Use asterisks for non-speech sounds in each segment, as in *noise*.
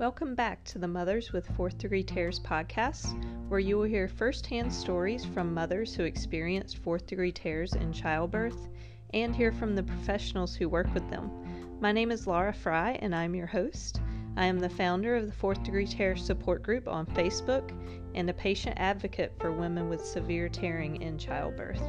Welcome back to the Mothers with Fourth Degree Tears podcast, where you will hear firsthand stories from mothers who experienced fourth degree tears in childbirth and hear from the professionals who work with them. My name is Laura Fry, and I'm your host. I am the founder of the Fourth Degree Tear Support Group on Facebook and a patient advocate for women with severe tearing in childbirth.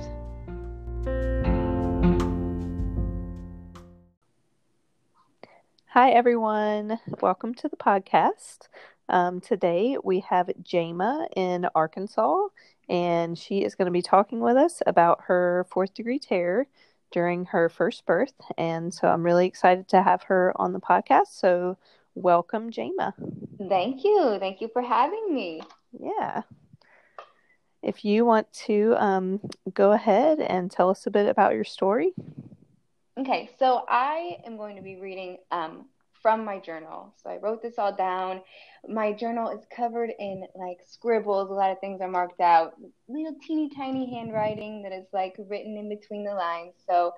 Hi, everyone. Welcome to the podcast. Um, today we have Jama in Arkansas, and she is going to be talking with us about her fourth degree tear during her first birth. And so I'm really excited to have her on the podcast. So, welcome, Jama. Thank you. Thank you for having me. Yeah. If you want to um, go ahead and tell us a bit about your story. Okay, so I am going to be reading um, from my journal. So I wrote this all down. My journal is covered in like scribbles. A lot of things are marked out. Little teeny tiny handwriting that is like written in between the lines. So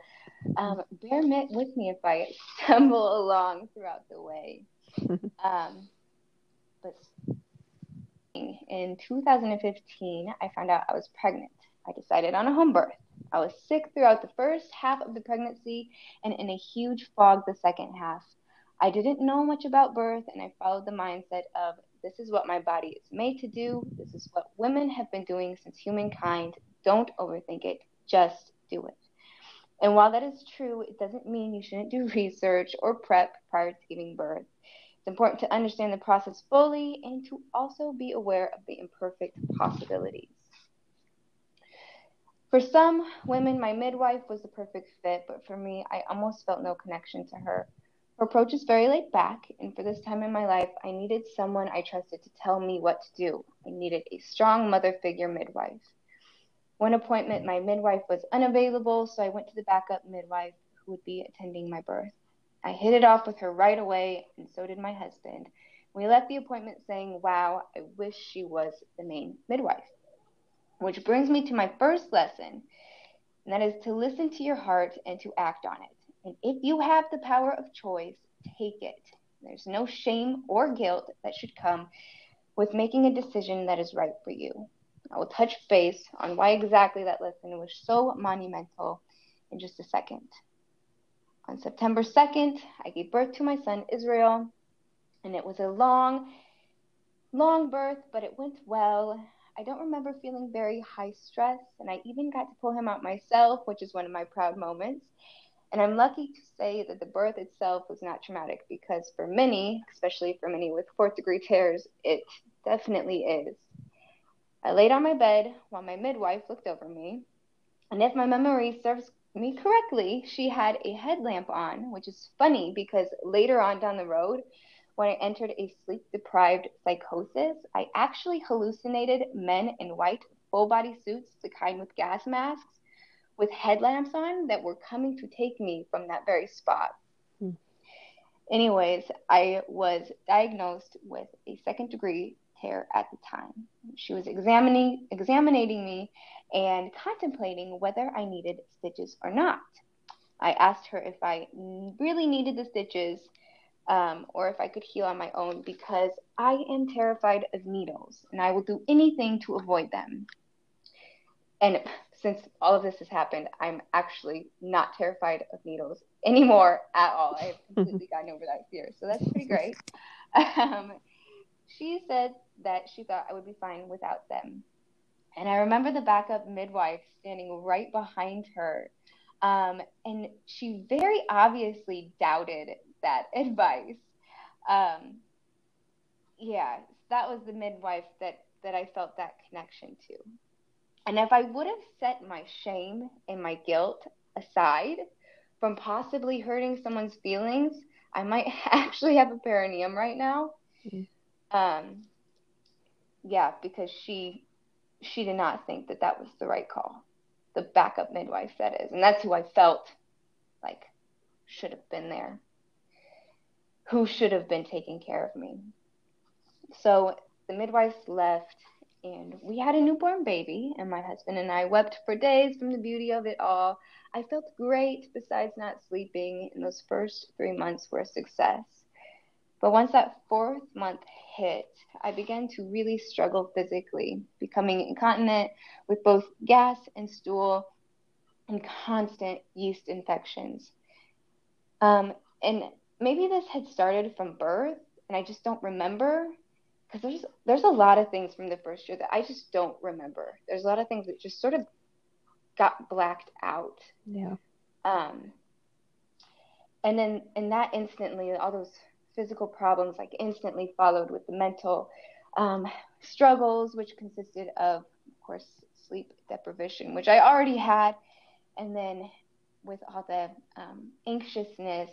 um, bear with me if I *laughs* stumble along throughout the way. *laughs* um, but in 2015, I found out I was pregnant. I decided on a home birth. I was sick throughout the first half of the pregnancy and in a huge fog the second half. I didn't know much about birth and I followed the mindset of this is what my body is made to do. This is what women have been doing since humankind. Don't overthink it, just do it. And while that is true, it doesn't mean you shouldn't do *laughs* research or prep prior to giving birth. It's important to understand the process fully and to also be aware of the imperfect possibilities. For some women, my midwife was the perfect fit, but for me, I almost felt no connection to her. Her approach is very laid back, and for this time in my life, I needed someone I trusted to tell me what to do. I needed a strong mother figure midwife. One appointment, my midwife was unavailable, so I went to the backup midwife who would be attending my birth. I hit it off with her right away, and so did my husband. We left the appointment saying, Wow, I wish she was the main midwife. Which brings me to my first lesson, and that is to listen to your heart and to act on it. And if you have the power of choice, take it. There's no shame or guilt that should come with making a decision that is right for you. I will touch base on why exactly that lesson was so monumental in just a second. On September 2nd, I gave birth to my son Israel, and it was a long, long birth, but it went well. I don't remember feeling very high stress, and I even got to pull him out myself, which is one of my proud moments. And I'm lucky to say that the birth itself was not traumatic because for many, especially for many with fourth degree tears, it definitely is. I laid on my bed while my midwife looked over me, and if my memory serves me correctly, she had a headlamp on, which is funny because later on down the road, when I entered a sleep deprived psychosis, I actually hallucinated men in white full body suits, the kind with gas masks, with headlamps on that were coming to take me from that very spot. Hmm. Anyways, I was diagnosed with a second degree tear at the time. She was examining examining me and contemplating whether I needed stitches or not. I asked her if I really needed the stitches um, or if I could heal on my own because I am terrified of needles and I will do anything to avoid them. And since all of this has happened, I'm actually not terrified of needles anymore at all. I have *laughs* completely gotten over that fear. So that's pretty great. *laughs* Um, she said that she thought I would be fine without them. And I remember the backup midwife standing right behind her. Um, and she very obviously doubted that *laughs* advice. Um, yeah, that was the midwife that, that I felt that connection to. And if I would have set my shame and my guilt aside from possibly hurting someone's feelings, I might *laughs* actually have a perineum right now. Mm-hmm. Um, yeah, because she she did not think that that was the right call. The backup midwife, that is, and that's who I felt like should have been there. Who should have been taking care of me? So the midwife left and we had a newborn baby, and my husband and I wept for days from the beauty of it all. I felt great, besides not sleeping, and those first three months were a success. But once that fourth month hit, I began to really struggle physically, becoming incontinent with both gas and stool and constant yeast infections. Um, and maybe this had started from birth, and I just don't remember because there's there's a lot of things from the first year that I just don't remember. There's a lot of things that just sort of got blacked out. Yeah. Um, and then and that instantly all those physical problems like instantly followed with the mental um, struggles, which consisted of, of course, sleep deprivation, which I already had, and then with all the um, anxiousness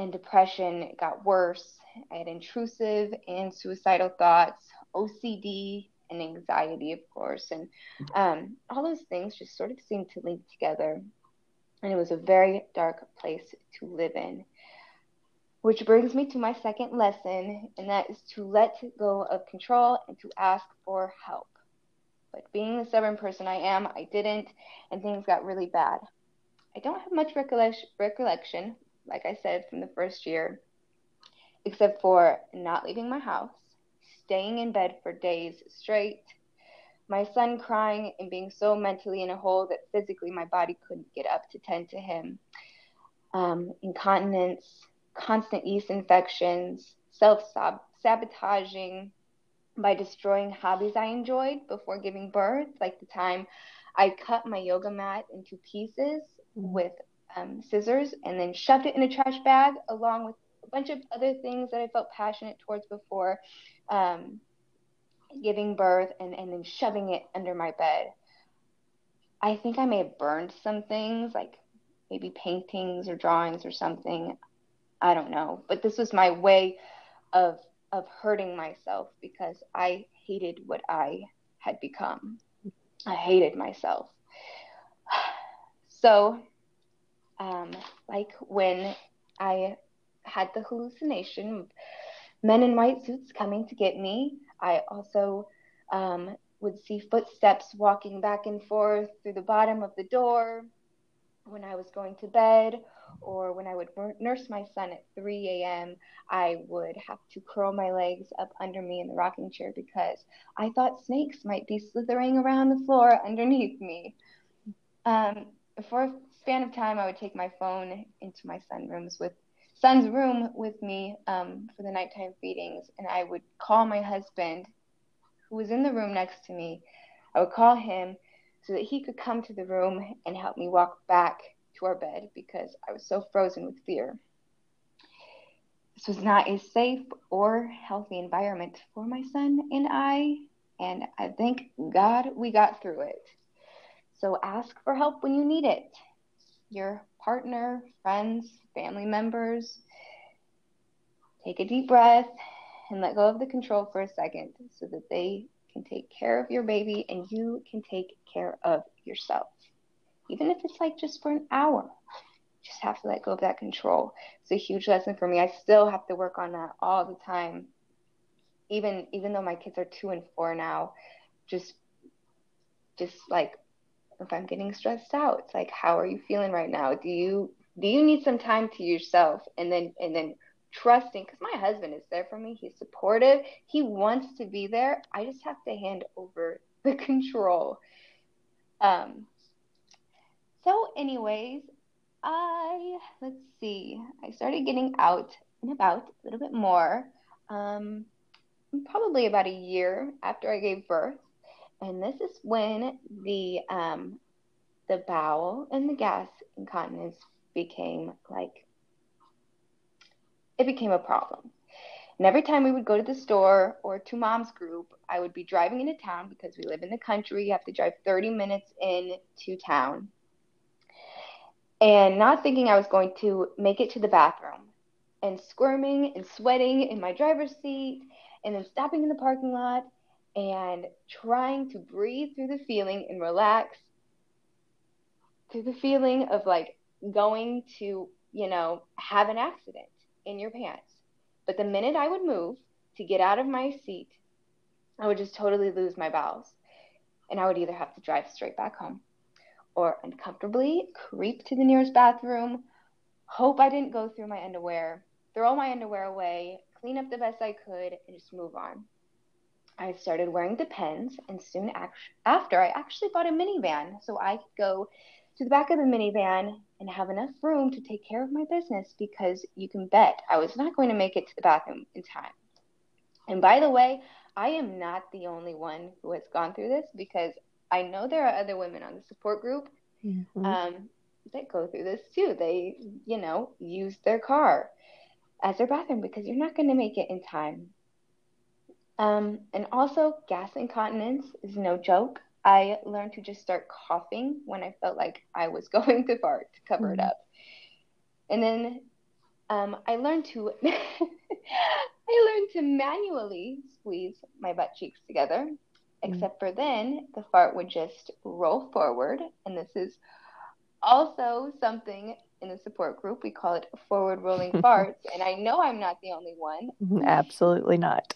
and depression, got worse. I had intrusive and suicidal thoughts, OCD, and anxiety, of course, and um, all those things just sort of seemed to link together. And it was a very dark place to live in. Which brings me to my second lesson, and that is to let go of control and to ask for help. But being the stubborn person I am, I didn't, and things got really bad. I don't have much recollection, like I said, from the first year, except for not leaving my house, staying in bed for days straight, my son crying and being so mentally in a hole that physically my body couldn't get up to tend to him, um, incontinence constant yeast infections, self sabotaging by destroying hobbies I enjoyed before giving birth, like the time I cut my yoga mat into pieces with um, scissors and then shoved it in a trash bag along with a bunch of other things that I felt passionate towards before um, giving birth and, and then shoving it under my bed. I think I may have burned some things like maybe paintings or drawings or something. I don't know. But this was my way of of hurting myself because I hated what I had become. I hated myself. *sighs* So, um, like when I had the hallucination of men in white suits coming to get me, I also um, would see footsteps walking back and forth through the bottom of the door when I was going to bed or when I would nurse my son at 3 a.m., I would have to curl my legs up under me in the rocking chair because I thought snakes might be slithering around the floor underneath me. Um, for span of time, I would take my phone into my son's rooms with son's room with me um, for the nighttime feedings, and I would call my husband, who was in the room next to me. I would call him so that he could come to the room and help me walk back to our bed because I was so frozen with fear. This was not a safe or healthy environment for my son and I, and I thank God we got through it. So ask for help when you need it. Your partner, friends, family members. Take a deep breath and let go of the control for a second so that they can take care of your baby and you can take care of yourself even if it's like just for an hour. Just have to let go of that control. It's a huge lesson for me. I still have to work on that all the time. Even even though my kids are two and four now, just just like if I'm getting stressed out, it's like how are you feeling right now? Do you do you need some time to yourself? And then and then trusting because my husband is there for me. He's supportive. He wants to be there. I just have to hand over *laughs* the control. Um so, anyways, I let's see. I started getting out and about a little bit more, um, probably about a year after I gave birth, and this is when the um, the bowel and the gas incontinence became like it became a problem. And every time we would go to the store or to mom's group, I would be driving into town because we live in the country. You have to drive 30 minutes in to town and not thinking I was going to make it to the bathroom and squirming and sweating in my driver's seat and then stopping in the parking lot and trying to breathe through the feeling and relax through the feeling of like going to, you know, have an accident in your pants. But the minute I would move to get out of my seat, I would just totally lose my bowels. And I would either have to drive straight back home or uncomfortably creep to the nearest bathroom, hope I didn't go through my underwear, throw my underwear away, clean up the best I could, and just move on. I started wearing the Depends, and soon after, I actually bought a minivan so I could go to the back of the minivan and have enough room to take care of my business because you can bet I was not going to make it to the bathroom in time. And by the way, I am not the only one who has gone through this because I know there are other women on the support group mm-hmm. um, that go through this too. They, you know, use their car as their bathroom because you're not going to make it in time. Um, and also, gas incontinence is no joke. I learned to just start coughing when I felt like I was *laughs* going to fart to cover mm-hmm. it up. And then um, I learned to *laughs* I learned to manually squeeze my butt cheeks together. Mm-hmm. Except for then, the fart would just roll forward, and this is also something in the support group. We call it forward rolling *laughs* farts. And I know I'm not the only one. Mm-hmm. Absolutely not.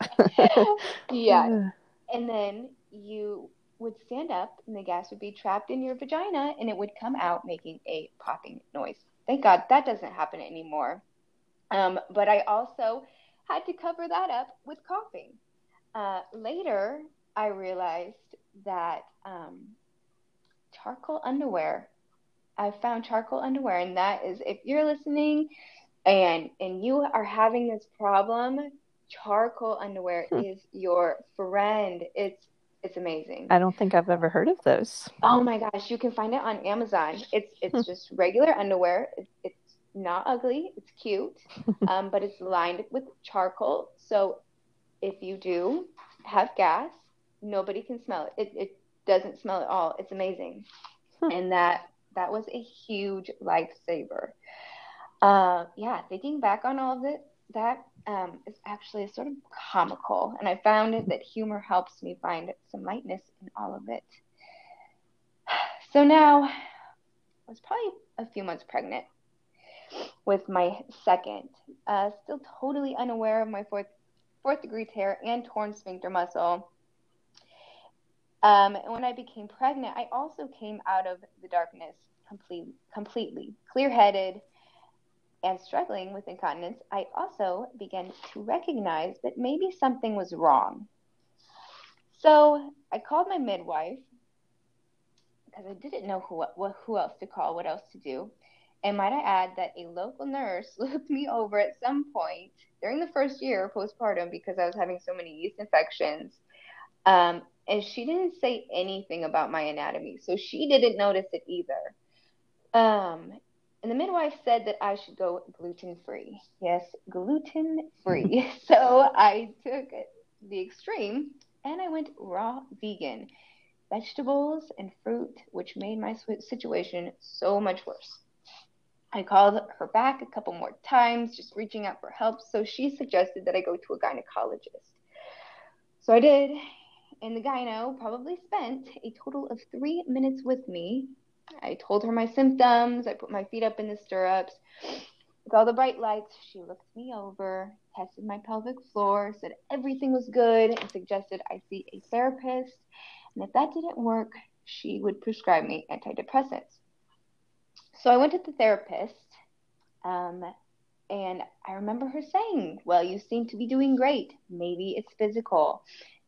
*laughs* yeah. *sighs* And then you would stand up and the gas would be trapped in your vagina and it would come out making a popping noise. Thank God that doesn't happen anymore. Um, but I also had to cover that up with coughing. Uh, later, I realized that um, charcoal underwear I found charcoal underwear, and that is if you're listening and and you are having this problem, charcoal underwear hmm. is your friend. It's it's amazing. I don't think I've ever heard of those. Oh my gosh, you can find it on Amazon. It's it's hmm. just regular underwear. It's, it's not ugly. It's cute, *laughs* um, but it's lined with charcoal. So if you do have gas, nobody can smell it. It, it doesn't smell at all. It's amazing, hmm. and that that was a huge lifesaver. Uh, yeah, thinking back on all of it, that um, is actually sort of comical, and I found that humor helps me find some lightness in all of it. *sighs* So now, I was probably a few months pregnant with my second, uh, still totally unaware of my fourth fourth degree tear and torn sphincter muscle. Um, and when I became pregnant, I also came out of the darkness complete, completely clear headed and struggling with incontinence. I also began to recognize that maybe something was wrong. So I called my midwife because I didn't know who, who else to call, what else to do. And might I add that a local nurse *laughs* looked me over at some point during the first year postpartum because I was having so many yeast infections um, and she didn't say anything about my anatomy, so she didn't notice it either. Um, and the midwife said that I should go gluten free. Yes, gluten free. *laughs* so I took the extreme and I went raw vegan, vegetables and fruit, which made my situation so much worse. I called her back a couple more times, just reaching out for help. So she suggested that I go to a gynecologist. So I did, and the gyno probably spent a total of three minutes with me. I told her my symptoms. I put my feet up in the stirrups. With all the bright lights, she looked me over, tested my pelvic floor, said everything was good, and suggested I see a therapist. And if that didn't work, she would prescribe me antidepressants. So I went to the therapist, um, and I remember her saying, Well, you seem to be doing great. Maybe it's physical.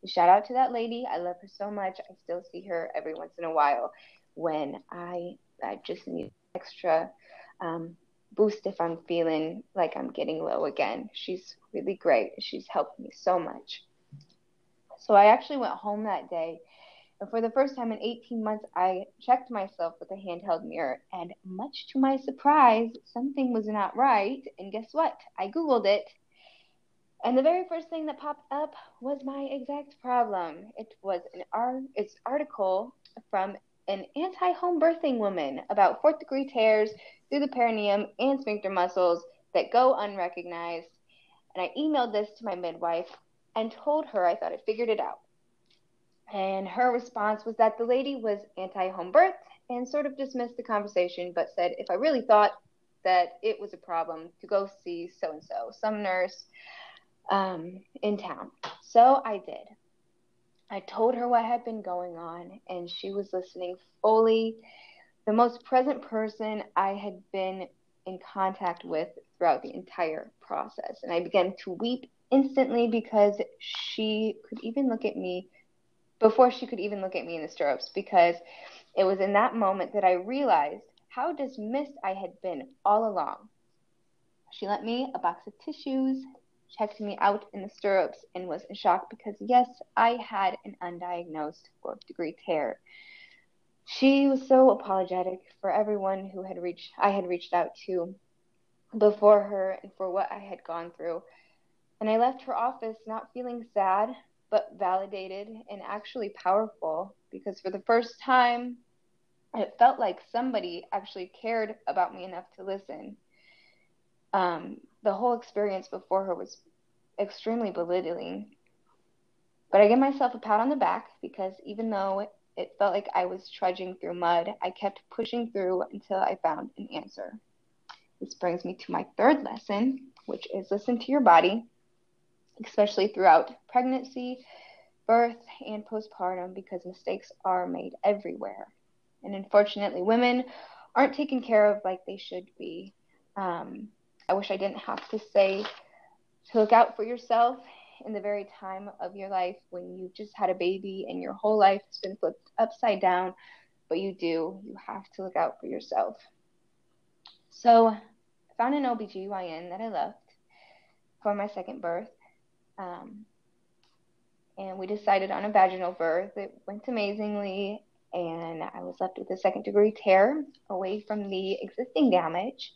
Shout out to that lady. I love her so much. I still see her every once in a while when I I just need extra um, boost if I'm feeling like I'm getting low again. She's really great. She's helped me so much. So I actually went home that day. And for the first time in 18 months, I checked myself with a handheld mirror. And much to my surprise, something was not right. And guess what? I Googled it and the very first thing that popped up was my exact problem. It was an art, it's article from an anti-home birthing woman about fourth degree tears through the perineum and sphincter muscles that go unrecognized. And I emailed this to my midwife and told her I thought I figured it out. And her response was that the lady was anti-home birth and sort of dismissed the conversation, but said if I really thought that it was a problem, to go see so and so, some nurse um, in town. So I did. I told her what had been going on, and she was listening fully. The most present person I had been in contact with throughout the entire process. And I began to weep instantly because she could even look at me before she could even look at me in the stirrups because it was in that moment that I realized how dismissed I had been all along. She lent me a box of tissues, checked me out in the stirrups, and was in shock because, yes, I had an undiagnosed fourth degree tear. She was so apologetic for everyone who had reached I had reached out to before her and for what I had gone through. And I left her office not feeling sad, but validated and actually powerful because for the first time, it felt like somebody actually cared about me enough to listen. Um, the whole experience before her was extremely belittling. But I give myself a pat on the back because even though it, felt like I was trudging through mud, I kept pushing through until I found an answer. This brings me to my third lesson, which is listen to your body, especially throughout pregnancy, birth, and postpartum, because mistakes are made everywhere. And unfortunately, women aren't taken care of like they should be. Um, I wish I didn't have to say to look out for yourself in the very time of your life when you just had a baby and your whole life has been flipped upside down, but you do. You have to look out for yourself. So I found an OBGYN that I loved for my second birth. Um, and we decided on a vaginal birth. It went amazingly, and I was left with a second degree tear away from the existing damage.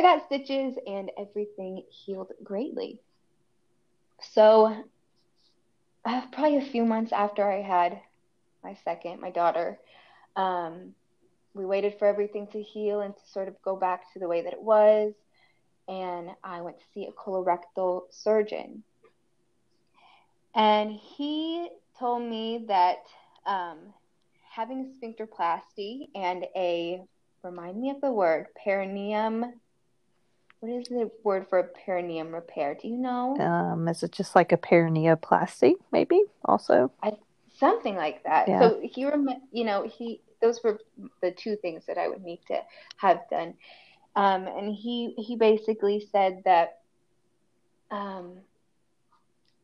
I got stitches, and everything healed greatly. So, uh, probably a few months after I had my second, my daughter, um, we waited for everything to heal and to sort of go back to the way that it was. And I went to see a colorectal surgeon. And he told me that um, having a sphincterplasty and a, remind me of the word, perineum. What is the word for a perineum repair? Do you know? Um, is it just like a perineoplasty, maybe? Also, I, something like that. Yeah. So he, rem- you know, he those were the two things that I would need to have done. Um, and he he basically said that um,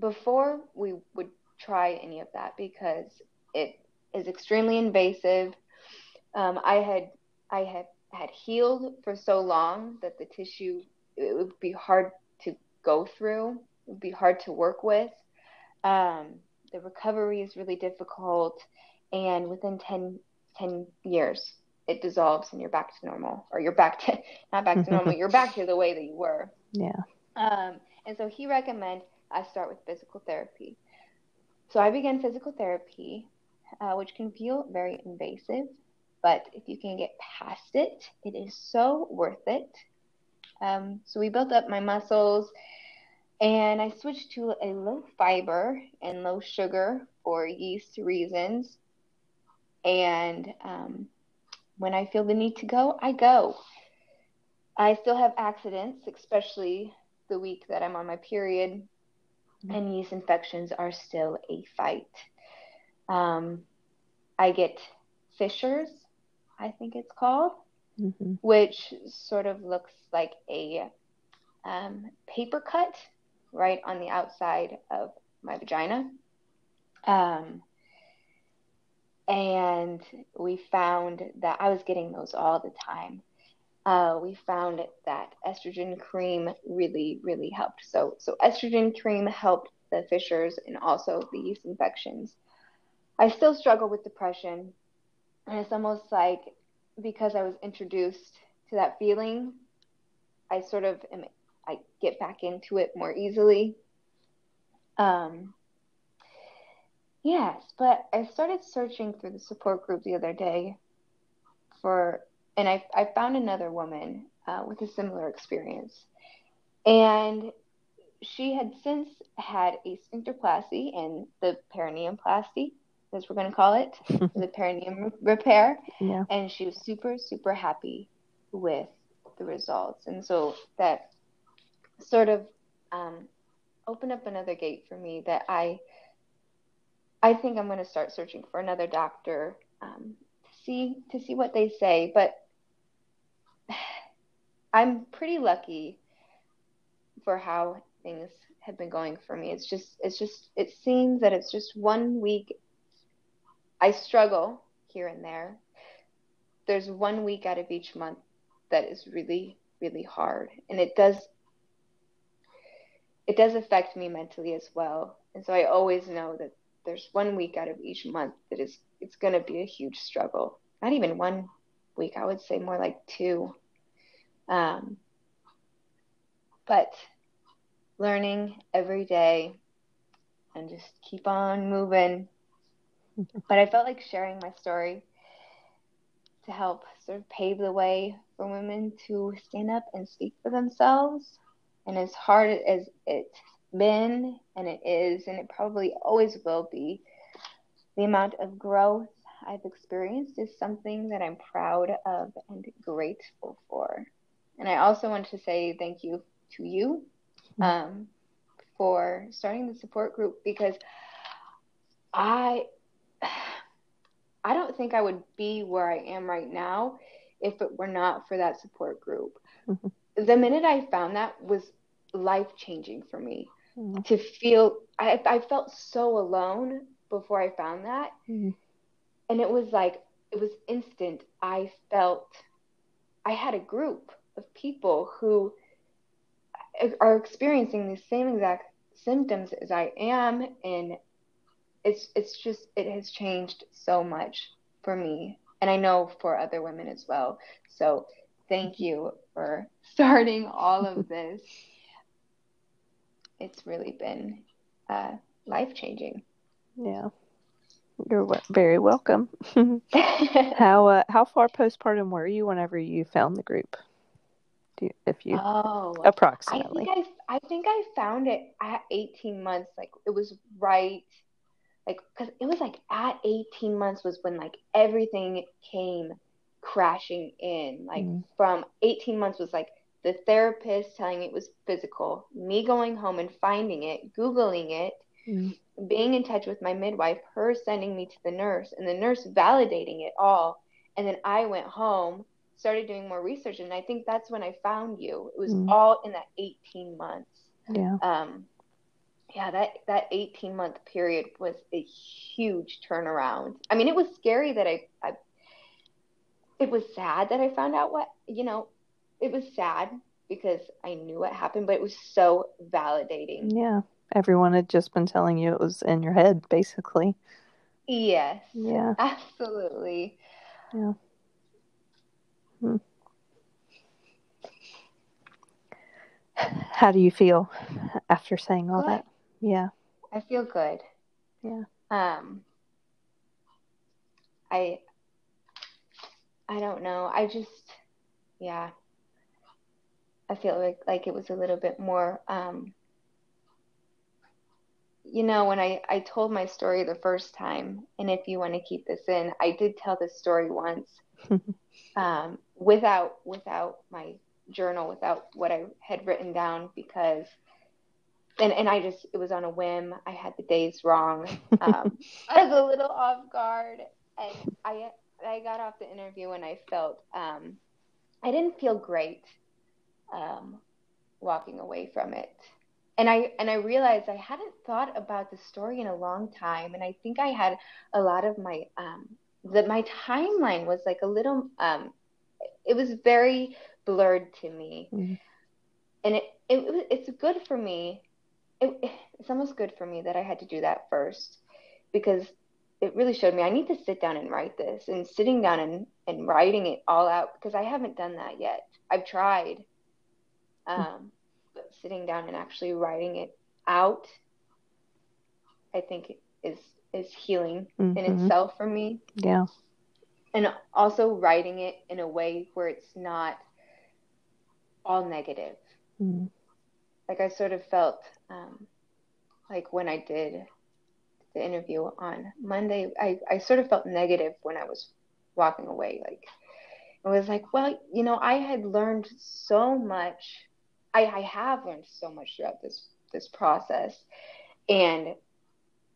before we would try any of that because it is extremely invasive. Um, I had I had had healed for so long that the tissue it would be hard to go through. It would be hard to work with. Um, the recovery is really difficult, and within 10 10 years it dissolves and you're back to normal or you're back to *laughs* not back to normal you're back to the way that you were yeah um, and so he recommend i start with physical therapy so i began physical therapy uh, which can feel very invasive but if you can get past it it is so worth it um, so we built up my muscles and i switched to a low fiber and low sugar for yeast reasons and um, when I feel the need to go, I go. I still have accidents, especially the week that I'm on my period, mm-hmm. and yeast infections are still a fight. Um, I get fissures, I think it's called, mm-hmm. which sort of looks like a um, paper cut right on the outside of my vagina. Um, and we found that I was getting those all the time. Uh, we found that estrogen cream really, really helped. So, so estrogen cream helped the fissures and also the yeast infections. I still struggle with depression, and it's almost like because I was introduced to that feeling, I sort of am, I get back into it more easily. Um, Yes, but I started searching through the support group the other day for, and I, I found another woman uh, with a similar experience. And she had since had a sphincterplasty and the perineoplasty, as we're going to call it, *laughs* the perineum repair. Yeah. And she was super, super happy with the results. And so that sort of um, opened up another gate for me that I I think I'm going to start searching for another doctor um, to see to see what they say. But *sighs* I'm pretty lucky for how things have been going for me. It's just it's just it seems that it's just one week I struggle here and there. There's one week out of each month that is really really hard and it does it does affect me mentally as well. And so I always know that there's one week out of each month that is it's going to be a huge struggle. Not even one week, I would say more like two. Um, but learning every day and just keep on moving. But I felt like sharing my story to help sort of pave the way for women to stand up and speak for themselves. And as hard as it's been, and it is, and it probably always will be, the amount of growth I've experienced is something that I'm proud of and grateful for. And I also want to say thank you to you um, for starting the support group because I I don't think I would be where I am right now if it were not for that support group. Mm-hmm. The minute I found that was life changing for me. Mm-hmm. To feel I I felt so alone before I found that. Mm-hmm. And it was like it was instant. I felt I had a group of people who are experiencing the same exact symptoms as I am and it's it's just it has changed so much for me and I know for other women as well. So thank you for *laughs* starting all of *laughs* this. It's really been uh, life changing. Yeah, you're very welcome. *laughs* how uh, how far postpartum were you whenever you found the group? you, if you oh approximately I think I, I think I found it at 18 months like it was right like because it was like at 18 months was when like everything came crashing in like mm. from 18 months was like the therapist telling it was physical me going home and finding it googling it mm. being in touch with my midwife her sending me to the nurse and the nurse validating it all and then i went home started doing more research and I think that's when I found you. It was mm. all in that 18 months. Yeah. Um yeah, that that 18 month period was a huge turnaround. I mean, it was scary that I, I it was sad that I found out what, you know, it was sad because I knew what happened, but it was so validating. Yeah. Everyone had just been telling you it was in your head basically. Yes. Yeah. Absolutely. Yeah. Hmm. How do you feel after saying all that? Yeah. I feel good. Yeah. Um I I don't know. I just yeah. I feel like like it was a little bit more um you know when I I told my story the first time and if you want to keep this in, I did tell this story once. *laughs* um without without my journal, without what I had written down because and and I just it was on a whim. I had the days wrong. *laughs* Um, *laughs* I was a little off guard, and I I got off the interview and I felt um, I didn't feel great um, walking away from it. And I and I realized I hadn't thought about the story in a long time, and I think I had a lot of my um, that my timeline was like a little um, it was very blurred to me, mm-hmm. and it, it it's good for me. It, *sighs* it's almost good for me that I had to do that first because it really showed me I need to sit down and write this and sitting down and, and writing it all out because I haven't done that yet. I've tried. Um, but sitting down and actually writing it out, I think is is healing mm-hmm. in itself for me. Yeah and also writing it in a way where it's not all negative. Mm-hmm. Like I sort of felt um, like when I did the interview on Monday, I, I sort of felt negative when I was walking away. Like it was like, well, you know, I had learned so much. I, I have learned so much throughout this this process, and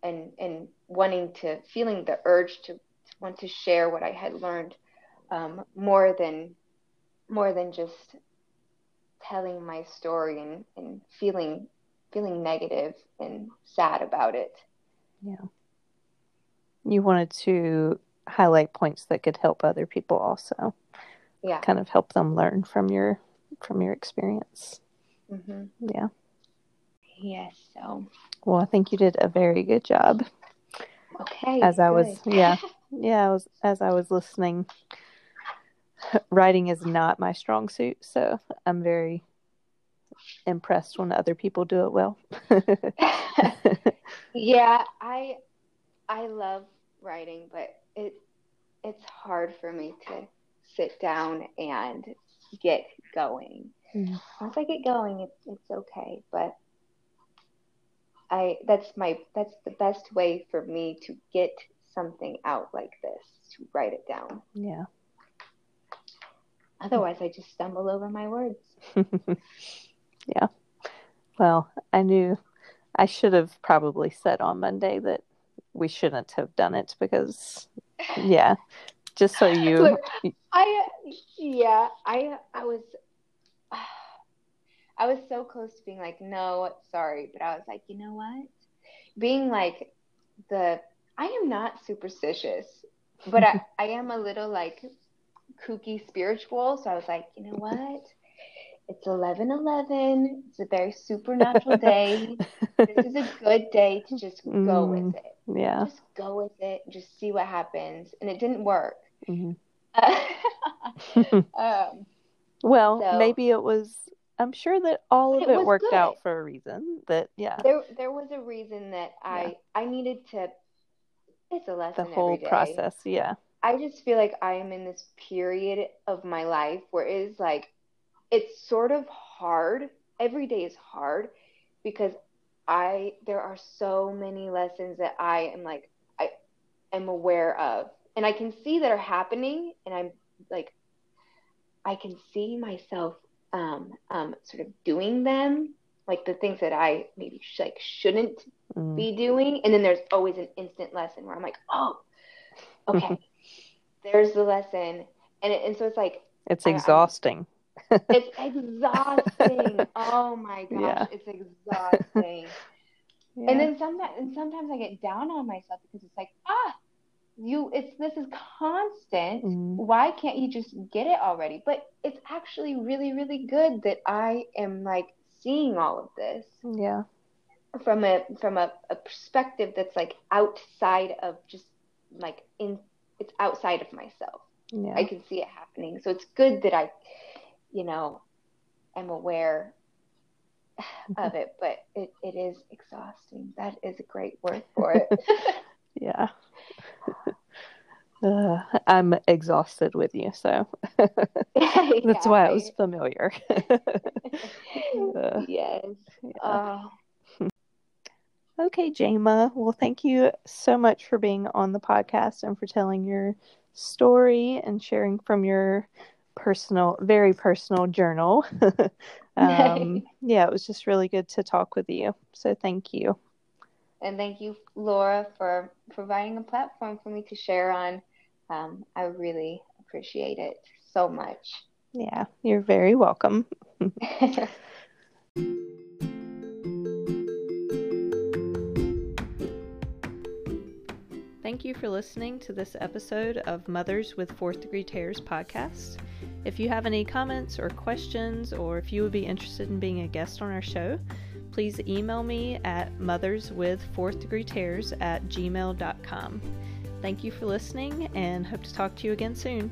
and and wanting to feeling the urge to want to share what I had learned um, more than more than just telling my story and, and feeling feeling negative and sad about it. Yeah. You wanted to highlight points that could help other people also. Yeah. Kind of help them learn from your from your experience. Mm-hmm. Yeah. Yes. So. Well, I think you did a very good job. Okay. As I was, yeah, *laughs* yeah, I was as I was listening. *laughs* Writing is not my strong suit, so I'm very impressed when other people do it well. *laughs* yeah, I I love writing, but it it's hard for me to sit down and get going. Mhm. Once I get going, it, it's okay, but I that's my that's the best way for me to get something out like this to write it down. yeah. Otherwise, I just stumble over my words. *laughs* yeah. Well, I knew I should have probably said on Monday that we shouldn't have done it because, yeah, just so you. Look, I yeah, I I was *sighs* I was so close to being like, no, sorry, but I was like, you know what? Being like the I am not superstitious, but I, *laughs* I am a little like kooky spiritual, so I was like, you know what? It's eleven eleven. It's a very supernatural day. this is a good day to just *laughs* go Mm, with it. yeah. Just go with it just see what happens. And it didn't work. Mhm. *laughs* um, Well, So- maybe it was. I'm sure that all of it it worked good. out for a reason. That yeah, there there was a reason that I I needed to. It's a lesson. the whole every day. process. Yeah. I just feel like I am in this period of my life where it is like it's sort of hard. Every day is hard because I there are so many lessons that I am like I am aware of and I can see that are happening and I'm like I can see myself um um sort of doing them like the things that I maybe sh- like shouldn't Mm. be doing and then there's always an instant lesson where i'm like oh okay *laughs* there's the lesson and it, and so it's like It's I- exhausting. It's *laughs* exhausting oh my *laughs* gosh Yeah. it's exhausting *laughs* Yeah. and then sometimes and sometimes i get down on myself because it's like ah you it's this is constant Mm. why can't you just get it already but it's actually really really good that i am like seeing all of this yeah. from a from a, a perspective that's like outside of just like in it's outside of myself Yeah. i can see it happening so it's good that i you know am aware of it but it, it is exhausting that is a great word for it *laughs* Yeah. Uh, I'm exhausted with you, so *laughs* *laughs* that's why I was familiar. Uh, yes yeah. oh Okay, Jama. Well, thank you so much for being on the podcast and for telling your story and sharing from your personal, very personal journal. *laughs* um, yeah, it was just really good to talk with you. So thank you. and thank you laura for providing a platform for me to share on um, i really appreciate it so much Yeah, you're very welcome. *laughs* Thank you for listening to this episode of Mothers with Fourth Degree Tears podcast. If you have any comments or questions, or if you would be interested in being a guest on our show, please email me at motherswithfourthdegreetears at gmail.com. Thank you for listening and hope to talk to you again soon.